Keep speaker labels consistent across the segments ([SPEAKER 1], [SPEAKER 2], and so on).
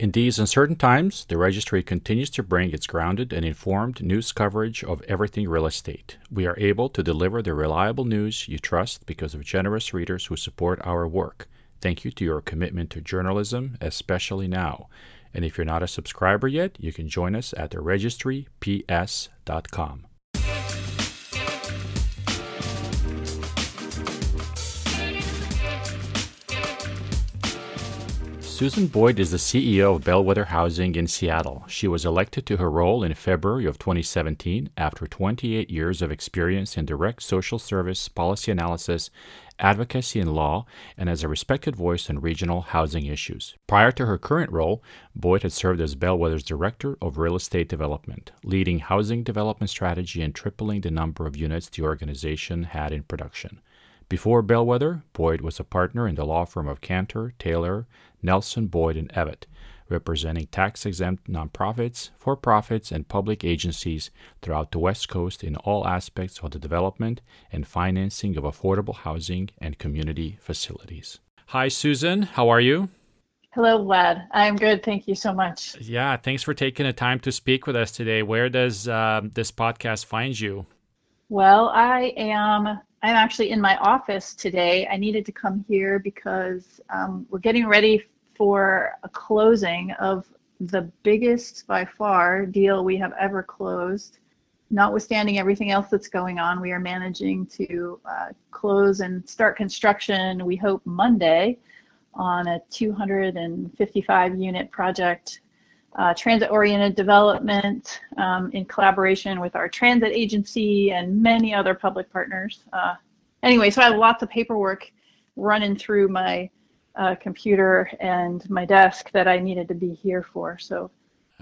[SPEAKER 1] In these uncertain times, the registry continues to bring its grounded and informed news coverage of everything real estate. We are able to deliver the reliable news you trust because of generous readers who support our work. Thank you to your commitment to journalism, especially now. And if you're not a subscriber yet, you can join us at theregistryps.com. Susan Boyd is the CEO of Bellwether Housing in Seattle. She was elected to her role in February of 2017 after 28 years of experience in direct social service, policy analysis, advocacy, and law, and as a respected voice on regional housing issues. Prior to her current role, Boyd had served as Bellwether's Director of Real Estate Development, leading housing development strategy and tripling the number of units the organization had in production. Before Bellwether, Boyd was a partner in the law firm of Kantor, Taylor, Nelson, Boyd, and Evatt, representing tax exempt nonprofits, for profits, and public agencies throughout the West Coast in all aspects of the development and financing of affordable housing and community facilities. Hi, Susan. How are you?
[SPEAKER 2] Hello, Vlad. I'm good. Thank you so much.
[SPEAKER 1] Yeah, thanks for taking the time to speak with us today. Where does uh, this podcast find you?
[SPEAKER 2] Well, I am I'm actually in my office today. I needed to come here because um, we're getting ready for a closing of the biggest by far deal we have ever closed. Notwithstanding everything else that's going on, we are managing to uh, close and start construction, we hope Monday, on a 255 unit project uh, transit oriented development um, in collaboration with our transit agency and many other public partners. Uh, anyway, so I have lots of paperwork running through my uh, computer and my desk that I needed to be here for. So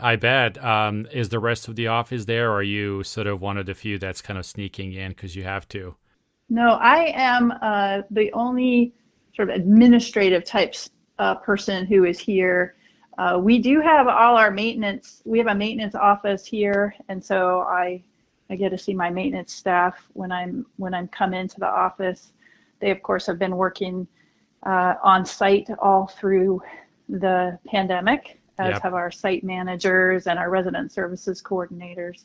[SPEAKER 1] I bet. Um, is the rest of the office there, or are you sort of one of the few that's kind of sneaking in because you have to?
[SPEAKER 2] No, I am uh, the only sort of administrative types uh, person who is here uh, we do have all our maintenance. We have a maintenance office here, and so I I get to see my maintenance staff when I'm when I'm come into the office. They of course have been working uh, on site all through the pandemic, as yep. have our site managers and our resident services coordinators.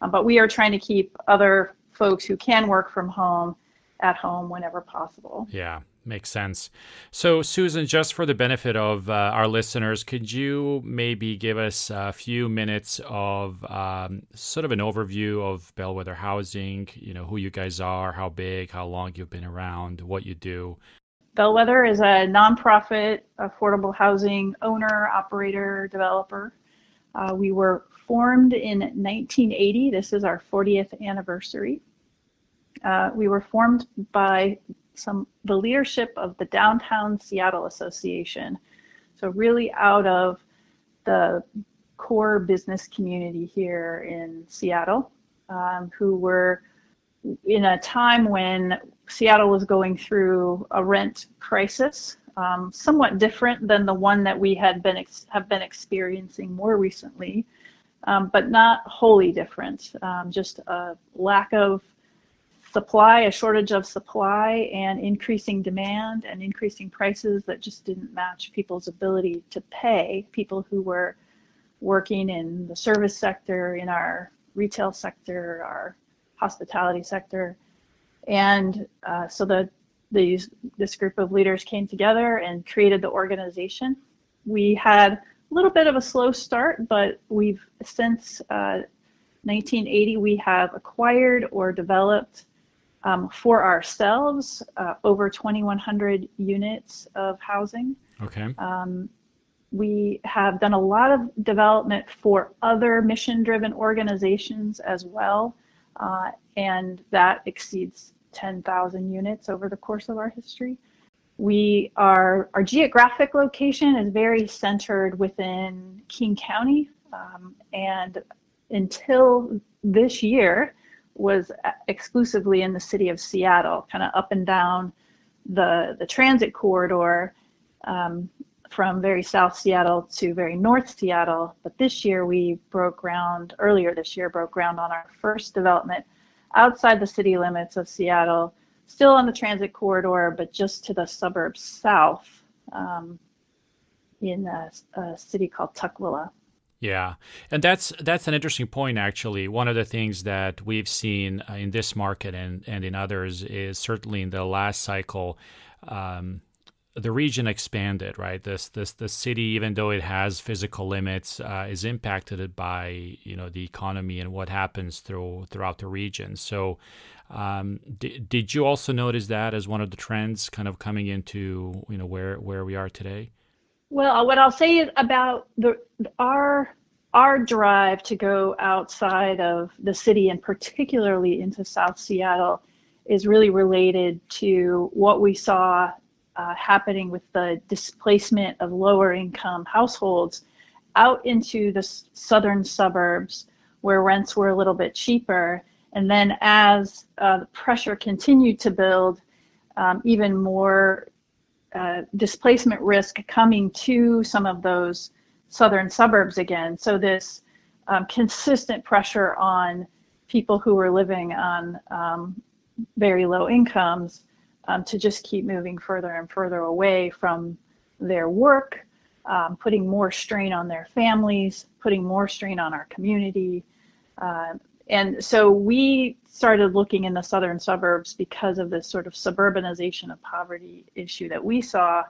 [SPEAKER 2] Um, but we are trying to keep other folks who can work from home at home whenever possible.
[SPEAKER 1] Yeah, Makes sense. So, Susan, just for the benefit of uh, our listeners, could you maybe give us a few minutes of um, sort of an overview of Bellwether Housing? You know, who you guys are, how big, how long you've been around, what you do.
[SPEAKER 2] Bellwether is a nonprofit affordable housing owner, operator, developer. Uh, we were formed in 1980. This is our 40th anniversary. Uh, we were formed by some the leadership of the Downtown Seattle Association. So really out of the core business community here in Seattle, um, who were in a time when Seattle was going through a rent crisis, um, somewhat different than the one that we had been have been experiencing more recently, um, but not wholly different. Um, just a lack of supply, a shortage of supply, and increasing demand and increasing prices that just didn't match people's ability to pay. People who were working in the service sector, in our retail sector, our hospitality sector. And uh, so the, these, this group of leaders came together and created the organization. We had a little bit of a slow start, but we've since uh, 1980, we have acquired or developed um, for ourselves, uh, over 2,100 units of housing.
[SPEAKER 1] Okay. Um,
[SPEAKER 2] we have done a lot of development for other mission driven organizations as well, uh, and that exceeds 10,000 units over the course of our history. We are, our geographic location is very centered within King County, um, and until this year, was exclusively in the city of Seattle, kind of up and down the the transit corridor um, from very south Seattle to very north Seattle. But this year we broke ground earlier this year broke ground on our first development outside the city limits of Seattle, still on the transit corridor, but just to the suburbs south. Um, in a, a city called Tukwila.
[SPEAKER 1] Yeah, and that's that's an interesting point. Actually, one of the things that we've seen uh, in this market and and in others is certainly in the last cycle. Um, the region expanded, right? This this the city, even though it has physical limits, uh, is impacted by you know the economy and what happens through throughout the region. So, um, d- did you also notice that as one of the trends, kind of coming into you know where where we are today?
[SPEAKER 2] Well, what I'll say about the our our drive to go outside of the city and particularly into South Seattle is really related to what we saw uh, happening with the displacement of lower income households out into the southern suburbs where rents were a little bit cheaper. And then as uh, the pressure continued to build, um, even more uh, displacement risk coming to some of those southern suburbs again. So this um, consistent pressure on people who are living on um, very low incomes um, to just keep moving further and further away from their work, um, putting more strain on their families, putting more strain on our community. Uh, and so we started looking in the southern suburbs because of this sort of suburbanization of poverty issue that we saw.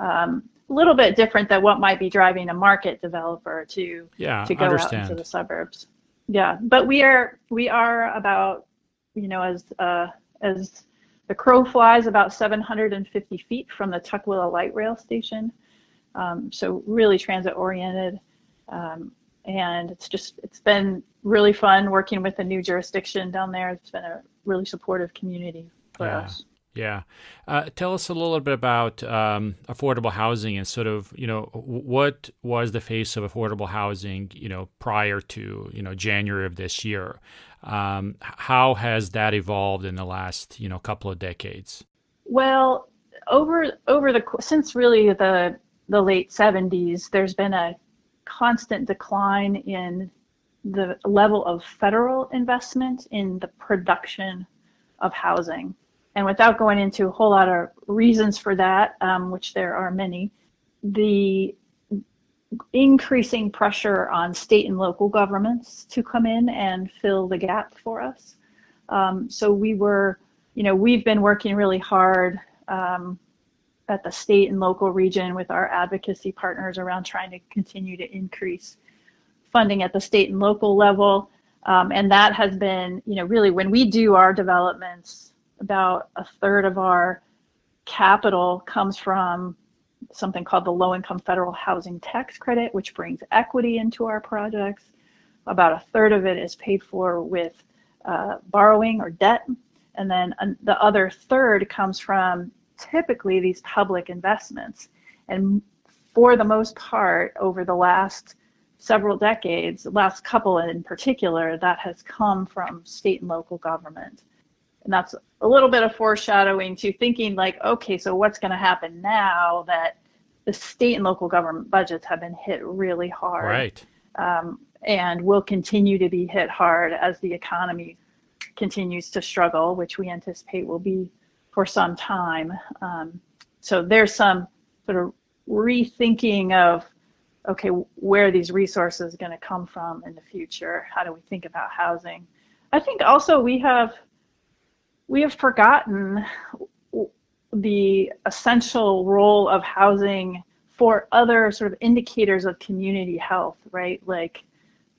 [SPEAKER 2] Um, a little bit different than what might be driving a market developer to
[SPEAKER 1] yeah,
[SPEAKER 2] to go
[SPEAKER 1] understand.
[SPEAKER 2] out into the suburbs. Yeah, but we are we are about you know as uh, as the crow flies about 750 feet from the Tukwila light rail station. Um, so really transit oriented. Um, and it's just, it's been really fun working with a new jurisdiction down there. It's been a really supportive community for
[SPEAKER 1] yeah.
[SPEAKER 2] us.
[SPEAKER 1] Yeah. Uh, tell us a little bit about um, affordable housing and sort of, you know, what was the face of affordable housing, you know, prior to, you know, January of this year? Um, how has that evolved in the last you know couple of decades?
[SPEAKER 2] Well, over over the since really the the late 70s, there's been a constant decline in the level of federal investment in the production of housing. And without going into a whole lot of reasons for that, um, which there are many, the increasing pressure on state and local governments to come in and fill the gap for us. Um, so we were, you know, we've been working really hard um, at the state and local region with our advocacy partners around trying to continue to increase funding at the state and local level. Um, and that has been, you know, really when we do our developments, about a third of our capital comes from something called the Low Income Federal Housing Tax Credit, which brings equity into our projects. About a third of it is paid for with uh, borrowing or debt. And then the other third comes from typically these public investments. And for the most part, over the last several decades, the last couple in particular, that has come from state and local government. And that's a little bit of foreshadowing to thinking like, okay, so what's going to happen now that the state and local government budgets have been hit really hard.
[SPEAKER 1] Right.
[SPEAKER 2] Um, and will continue to be hit hard as the economy continues to struggle, which we anticipate will be for some time. Um, so there's some sort of rethinking of, okay, where these resources are going to come from in the future? How do we think about housing? I think also we have we have forgotten the essential role of housing for other sort of indicators of community health, right? Like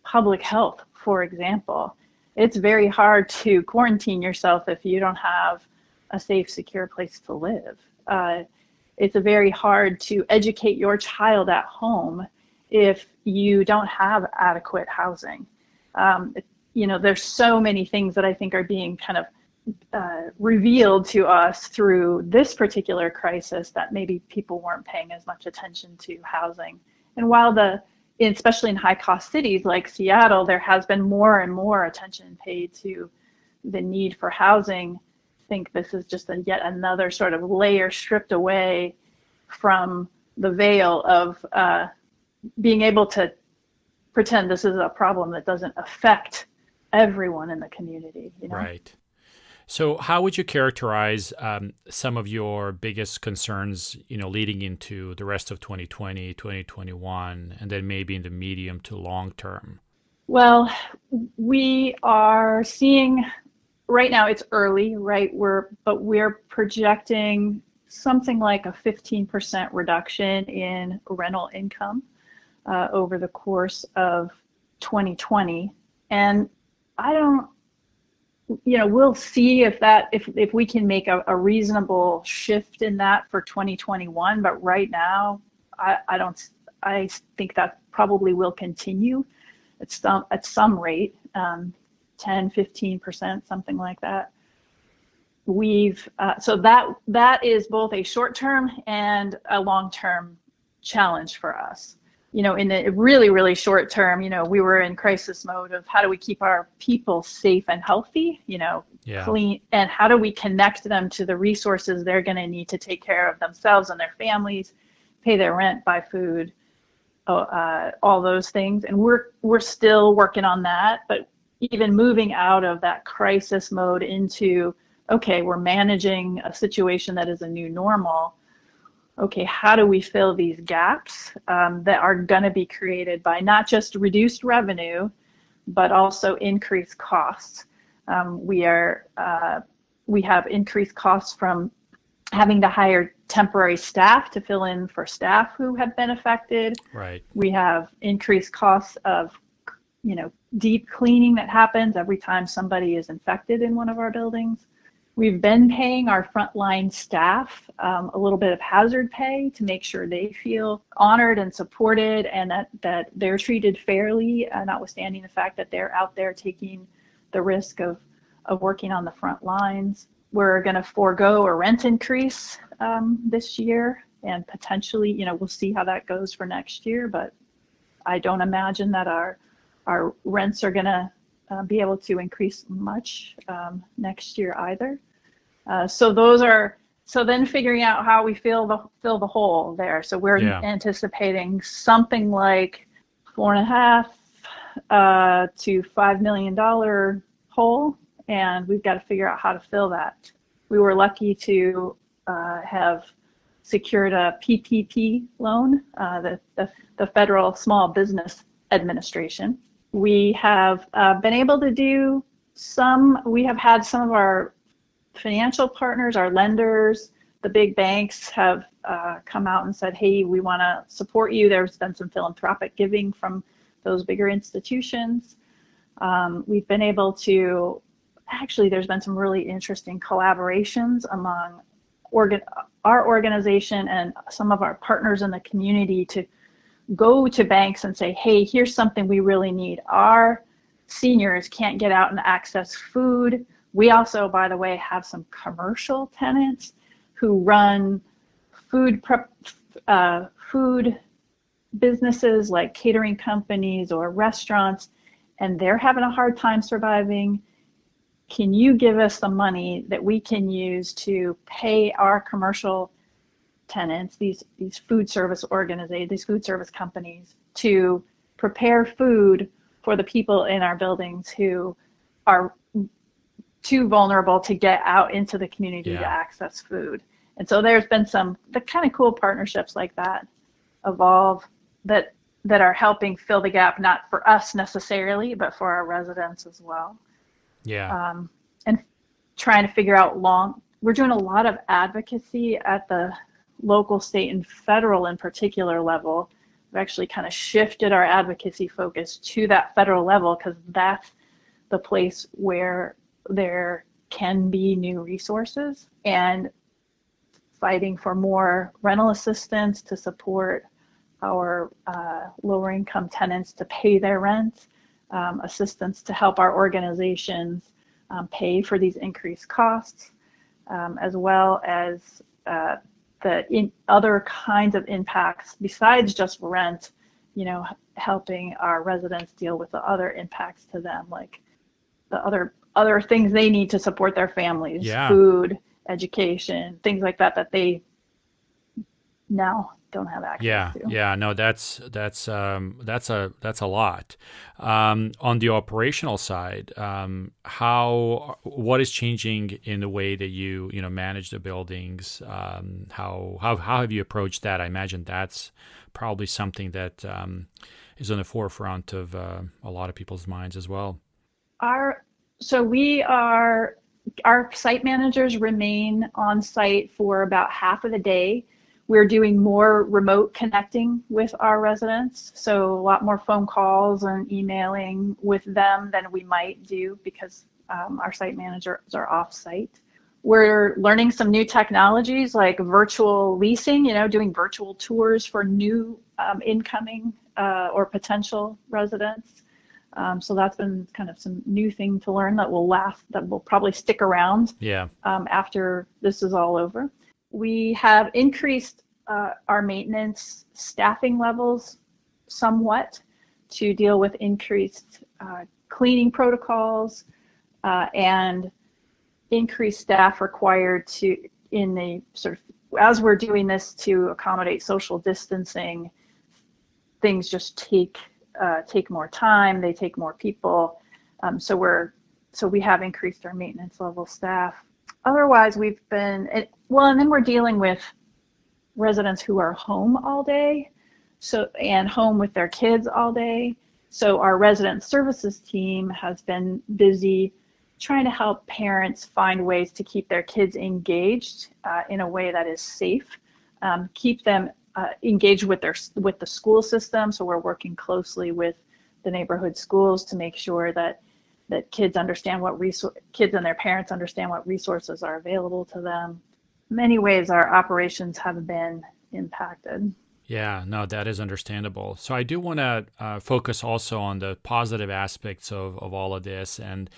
[SPEAKER 2] public health, for example. It's very hard to quarantine yourself if you don't have a safe, secure place to live. Uh, it's very hard to educate your child at home if you don't have adequate housing. Um, you know, there's so many things that I think are being kind of uh, revealed to us through this particular crisis that maybe people weren't paying as much attention to housing. And while the, especially in high cost cities like Seattle, there has been more and more attention paid to the need for housing. Think this is just a yet another sort of layer stripped away from the veil of uh, being able to pretend this is a problem that doesn't affect everyone in the community. You know?
[SPEAKER 1] Right. So, how would you characterize um, some of your biggest concerns, you know, leading into the rest of 2020, 2021, and then maybe in the medium to long term?
[SPEAKER 2] Well, we are seeing right now it's early, right? We're but we're projecting something like a 15% reduction in rental income uh, over the course of 2020, and I don't you know we'll see if that if if we can make a, a reasonable shift in that for 2021 but right now i i don't i think that probably will continue at some at some rate um, 10 15 percent something like that we've uh, so that that is both a short term and a long term challenge for us you know, in the really, really short term, you know, we were in crisis mode of how do we keep our people safe and healthy, you know, yeah. clean, and how do we connect them to the resources they're going to need to take care of themselves and their families, pay their rent, buy food, oh, uh, all those things. And we're we're still working on that, but even moving out of that crisis mode into okay, we're managing a situation that is a new normal okay, how do we fill these gaps um, that are going to be created by not just reduced revenue, but also increased costs? Um, we are uh, we have increased costs from having to hire temporary staff to fill in for staff who have been affected.
[SPEAKER 1] Right.
[SPEAKER 2] We have increased costs of you know deep cleaning that happens every time somebody is infected in one of our buildings. We've been paying our frontline staff um, a little bit of hazard pay to make sure they feel honored and supported and that, that they're treated fairly, uh, notwithstanding the fact that they're out there taking the risk of, of working on the front lines. We're going to forego a rent increase um, this year and potentially, you know, we'll see how that goes for next year, but I don't imagine that our our rents are going to uh, be able to increase much um, next year either. Uh, so those are so then figuring out how we fill the fill the hole there. So we're yeah. anticipating something like four and a half uh, to five million dollar hole, and we've got to figure out how to fill that. We were lucky to uh, have secured a PPP loan, uh, the, the the Federal Small Business Administration, we have uh, been able to do some, we have had some of our financial partners, our lenders, the big banks have uh, come out and said, hey, we want to support you. There's been some philanthropic giving from those bigger institutions. Um, we've been able to, actually, there's been some really interesting collaborations among organ, our organization and some of our partners in the community to go to banks and say, hey, here's something we really need. Our seniors can't get out and access food. We also, by the way, have some commercial tenants who run food prep, uh, food businesses like catering companies or restaurants, and they're having a hard time surviving. Can you give us the money that we can use to pay our commercial tenants, these these food service organizations, these food service companies, to prepare food for the people in our buildings who are too vulnerable to get out into the community yeah. to access food. And so there's been some the kind of cool partnerships like that evolve that that are helping fill the gap, not for us necessarily, but for our residents as well.
[SPEAKER 1] Yeah.
[SPEAKER 2] Um, and trying to figure out long. We're doing a lot of advocacy at the local, state, and federal in particular level, we've actually kind of shifted our advocacy focus to that federal level because that's the place where there can be new resources and fighting for more rental assistance to support our uh, lower income tenants to pay their rent, um, assistance to help our organizations um, pay for these increased costs, um, as well as uh, the in other kinds of impacts besides just rent, you know, helping our residents deal with the other impacts to them, like the other other things they need to support their families,
[SPEAKER 1] yeah.
[SPEAKER 2] food, education, things like that that they now don't have access
[SPEAKER 1] yeah,
[SPEAKER 2] to.
[SPEAKER 1] Yeah, no, that's that's um, that's a that's a lot. Um, on the operational side, um, how what is changing in the way that you you know manage the buildings? Um, how how how have you approached that? I imagine that's probably something that um, is on the forefront of uh, a lot of people's minds as well.
[SPEAKER 2] Our so we are our site managers remain on site for about half of the day we're doing more remote connecting with our residents, so a lot more phone calls and emailing with them than we might do because um, our site managers are off site. We're learning some new technologies like virtual leasing, you know, doing virtual tours for new um, incoming uh, or potential residents. Um, so that's been kind of some new thing to learn that will last, that will probably stick around
[SPEAKER 1] yeah.
[SPEAKER 2] Um, after this is all over we have increased uh, our maintenance staffing levels somewhat to deal with increased uh, cleaning protocols uh, and increased staff required to in the sort of as we're doing this to accommodate social distancing things just take uh, take more time they take more people. Um, so we're so we have increased our maintenance level staff otherwise we've been well and then we're dealing with residents who are home all day so and home with their kids all day. So our resident services team has been busy trying to help parents find ways to keep their kids engaged uh, in a way that is safe um, keep them uh, engaged with their with the school system. So we're working closely with the neighborhood schools to make sure that that kids understand what resource kids and their parents understand what resources are available to them. Many ways our operations have been impacted.
[SPEAKER 1] Yeah, no, that is understandable. So I do want to uh, focus also on the positive aspects of, of all of this. And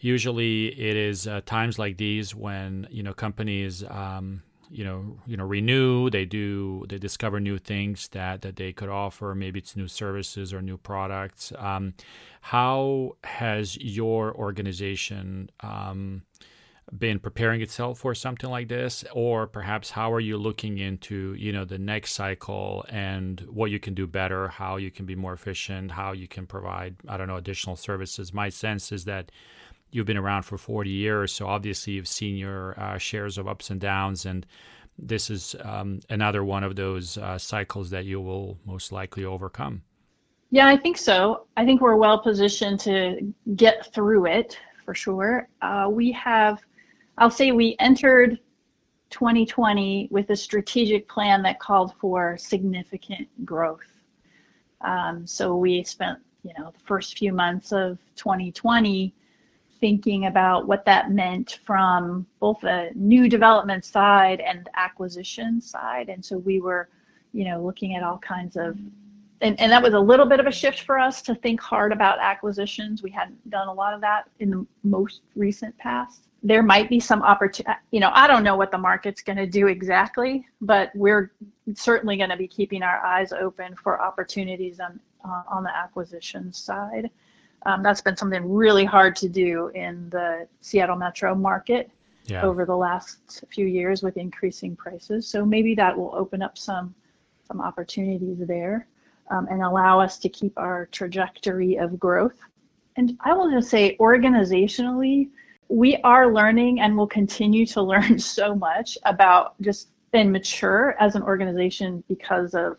[SPEAKER 1] usually it is uh, times like these when, you know, companies um, you know you know renew they do they discover new things that that they could offer. Maybe it's new services or new products. Um, how has your organization um, been preparing itself for something like this? Or perhaps how are you looking into you know the next cycle and what you can do better how you can be more efficient how you can provide i don't know additional services? My sense is that you've been around for 40 years, so obviously you've seen your uh, shares of ups and downs, and this is um, another one of those uh, cycles that you will most likely overcome.
[SPEAKER 2] Yeah, I think so. I think we're well positioned to get through it for sure. Uh, we have, I'll say, we entered 2020 with a strategic plan that called for significant growth. Um, so we spent, you know, the first few months of 2020 thinking about what that meant from both the new development side and acquisition side. And so we were, you know, looking at all kinds of, and, and that was a little bit of a shift for us to think hard about acquisitions. We hadn't done a lot of that in the most recent past. There might be some opportunity, you know, I don't know what the market's going to do exactly, but we're certainly going to be keeping our eyes open for opportunities on, uh, on the acquisition side. Um, that's been something really hard to do in the Seattle metro market yeah. over the last few years with increasing prices. So maybe that will open up some some opportunities there um, and allow us to keep our trajectory of growth. And I will just say, organizationally, we are learning and will continue to learn so much about just and mature as an organization because of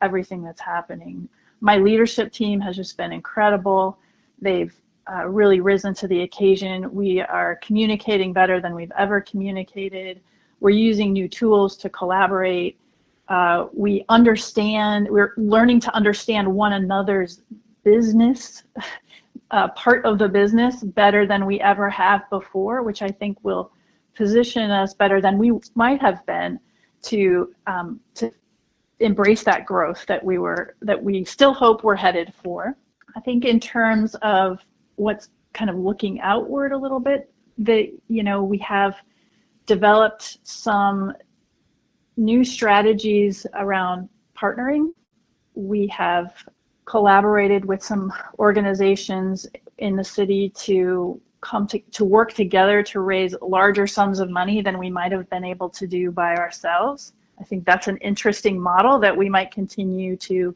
[SPEAKER 2] everything that's happening. My leadership team has just been incredible They've uh, really risen to the occasion. We are communicating better than we've ever communicated. We're using new tools to collaborate. Uh, we understand, we're learning to understand one another's business, uh, part of the business better than we ever have before, which I think will position us better than we might have been to um, to embrace that growth that we were that we still hope we're headed for. I think in terms of what's kind of looking outward a little bit, that you know we have developed some new strategies around partnering. We have collaborated with some organizations in the city to come to, to work together to raise larger sums of money than we might have been able to do by ourselves. I think that's an interesting model that we might continue to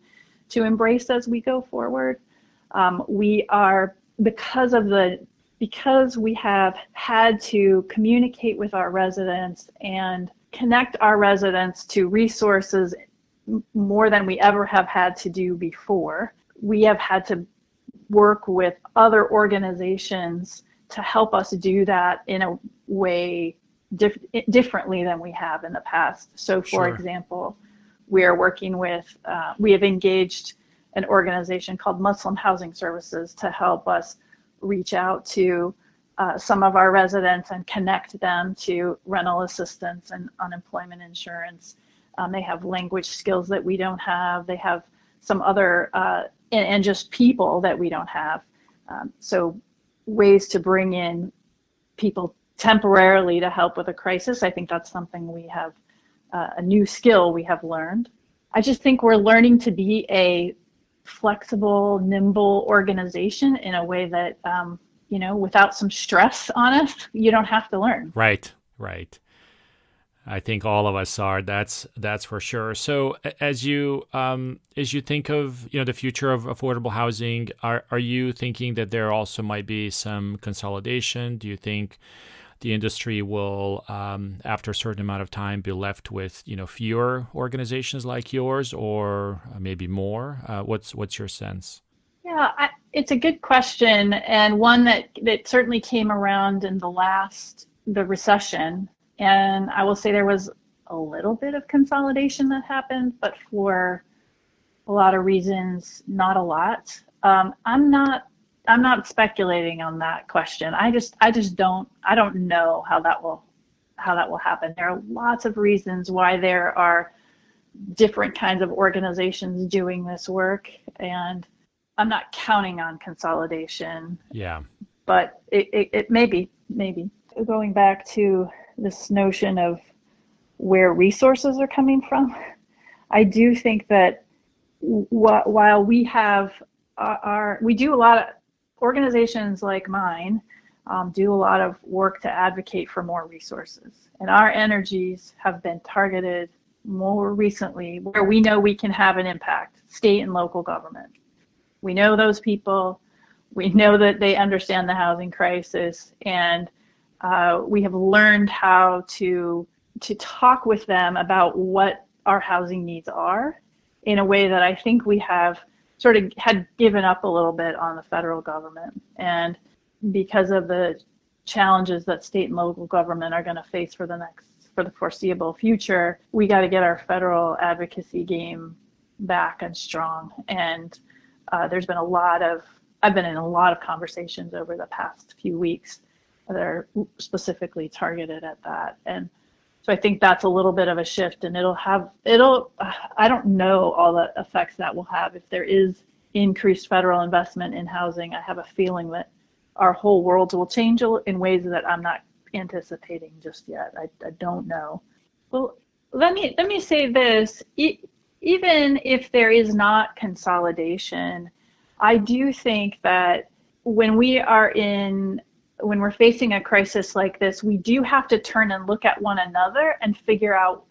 [SPEAKER 2] to embrace as we go forward. Um, we are because of the because we have had to communicate with our residents and connect our residents to resources more than we ever have had to do before. We have had to work with other organizations to help us do that in a way dif- differently than we have in the past. So, for sure. example, we are working with, uh, we have engaged an organization called Muslim Housing Services to help us reach out to uh, some of our residents and connect them to rental assistance and unemployment insurance. Um, they have language skills that we don't have. They have some other, uh, and, and, just people that we don't have. Um, so, ways to bring in people temporarily to help with a crisis. I think that's something we have, uh, a new skill we have learned. I just think we're learning to be a flexible, nimble organization in a way that, um, you know, without some stress on us, you don't have to learn.
[SPEAKER 1] Right, right. I think all of us are. That's that's for sure. So as you um, as you think of you know the future of affordable housing, are are you thinking that there also might be some consolidation? Do you think the industry will, um, after a certain amount of time, be left with you know fewer organizations like yours, or maybe more? Uh, what's what's your sense?
[SPEAKER 2] Yeah, I, it's a good question, and one that that certainly came around in the last the recession. And I will say there was a little bit of consolidation that happened, but for a lot of reasons, not a lot. Um, I'm not I'm not speculating on that question. I just I just don't I don't know how that will how that will happen. There are lots of reasons why there are different kinds of organizations doing this work and I'm not counting on consolidation.
[SPEAKER 1] Yeah.
[SPEAKER 2] But it, it, it may be, maybe. Going back to this notion of where resources are coming from, I do think that wh- while we have our, our, we do a lot of organizations like mine um, do a lot of work to advocate for more resources. And our energies have been targeted more recently where we know we can have an impact state and local government. We know those people, we know that they understand the housing crisis, and uh, we have learned how to to talk with them about what our housing needs are in a way that I think we have sort of had given up a little bit on the federal government. And because of the challenges that state and local government are going to face for the next for the foreseeable future, we got to get our federal advocacy game back and strong. And uh, there's been a lot of I've been in a lot of conversations over the past few weeks that are specifically targeted at that. And so I think that's a little bit of a shift, and it'll have it'll. I don't know all the effects that will have if there is increased federal investment in housing. I have a feeling that our whole world will change in ways that I'm not anticipating just yet. I, I don't know. Well, let me let me say this. even if there is not consolidation, I do think that when we are in when we're facing a crisis like this, we do have to turn and look at one another and figure out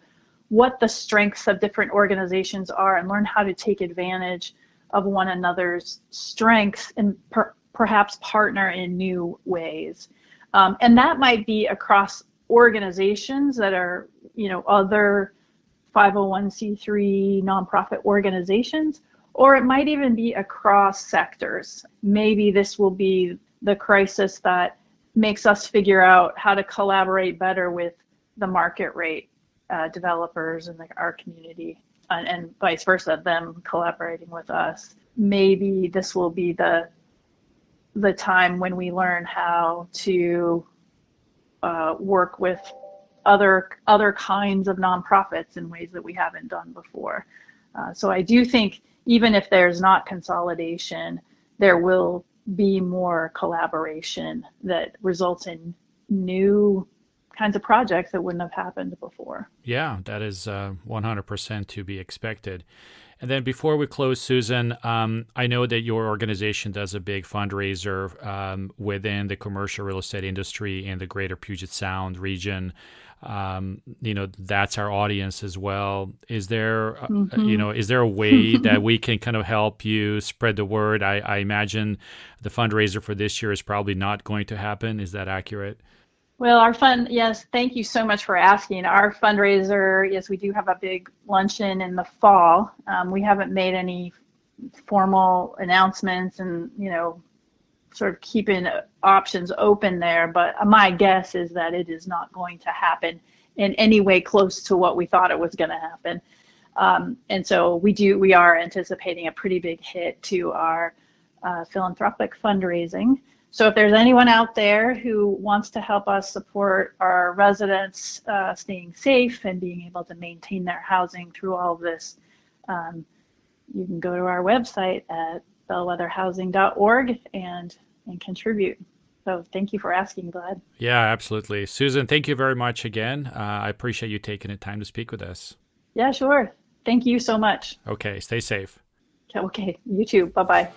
[SPEAKER 2] what the strengths of different organizations are and learn how to take advantage of one another's strengths and per, perhaps partner in new ways. Um, and that might be across organizations that are, you know, other 501c3 nonprofit organizations, or it might even be across sectors. Maybe this will be the crisis that makes us figure out how to collaborate better with the market rate uh, developers in the, our community and, and vice versa, them collaborating with us. Maybe this will be the the time when we learn how to uh, work with other other kinds of nonprofits in ways that we haven't done before. Uh, so I do think even if there's not consolidation, there will be more collaboration that results in new kinds of projects that wouldn't have happened before.
[SPEAKER 1] Yeah, that is uh, 100% to be expected. And then before we close, Susan, um, I know that your organization does a big fundraiser um, within the commercial real estate industry in the greater Puget Sound region. Um, you know, that's our audience as well. Is there, mm-hmm. uh, you know, is there a way that we can kind of help you spread the word? I, I imagine the fundraiser for this year is probably not going to happen. Is that accurate?
[SPEAKER 2] Well, our fund, yes, thank you so much for asking. Our fundraiser, yes, we do have a big luncheon in the fall. Um, we haven't made any formal announcements and, you know, sort of keeping options open there, but my guess is that it is not going to happen in any way close to what we thought it was going to happen. Um, and so we do, we are anticipating a pretty big hit to our uh, philanthropic fundraising. So if there's anyone out there who wants to help us support our residents uh, staying safe and being able to maintain their housing through all of this, um, you can go to our website at bellwetherhousing.org and and contribute. So thank you for asking, Vlad.
[SPEAKER 1] Yeah, absolutely. Susan, thank you very much again. Uh, I appreciate you taking the time to speak with us.
[SPEAKER 2] Yeah, sure. Thank you so much.
[SPEAKER 1] Okay, stay safe.
[SPEAKER 2] Okay, you too. Bye bye.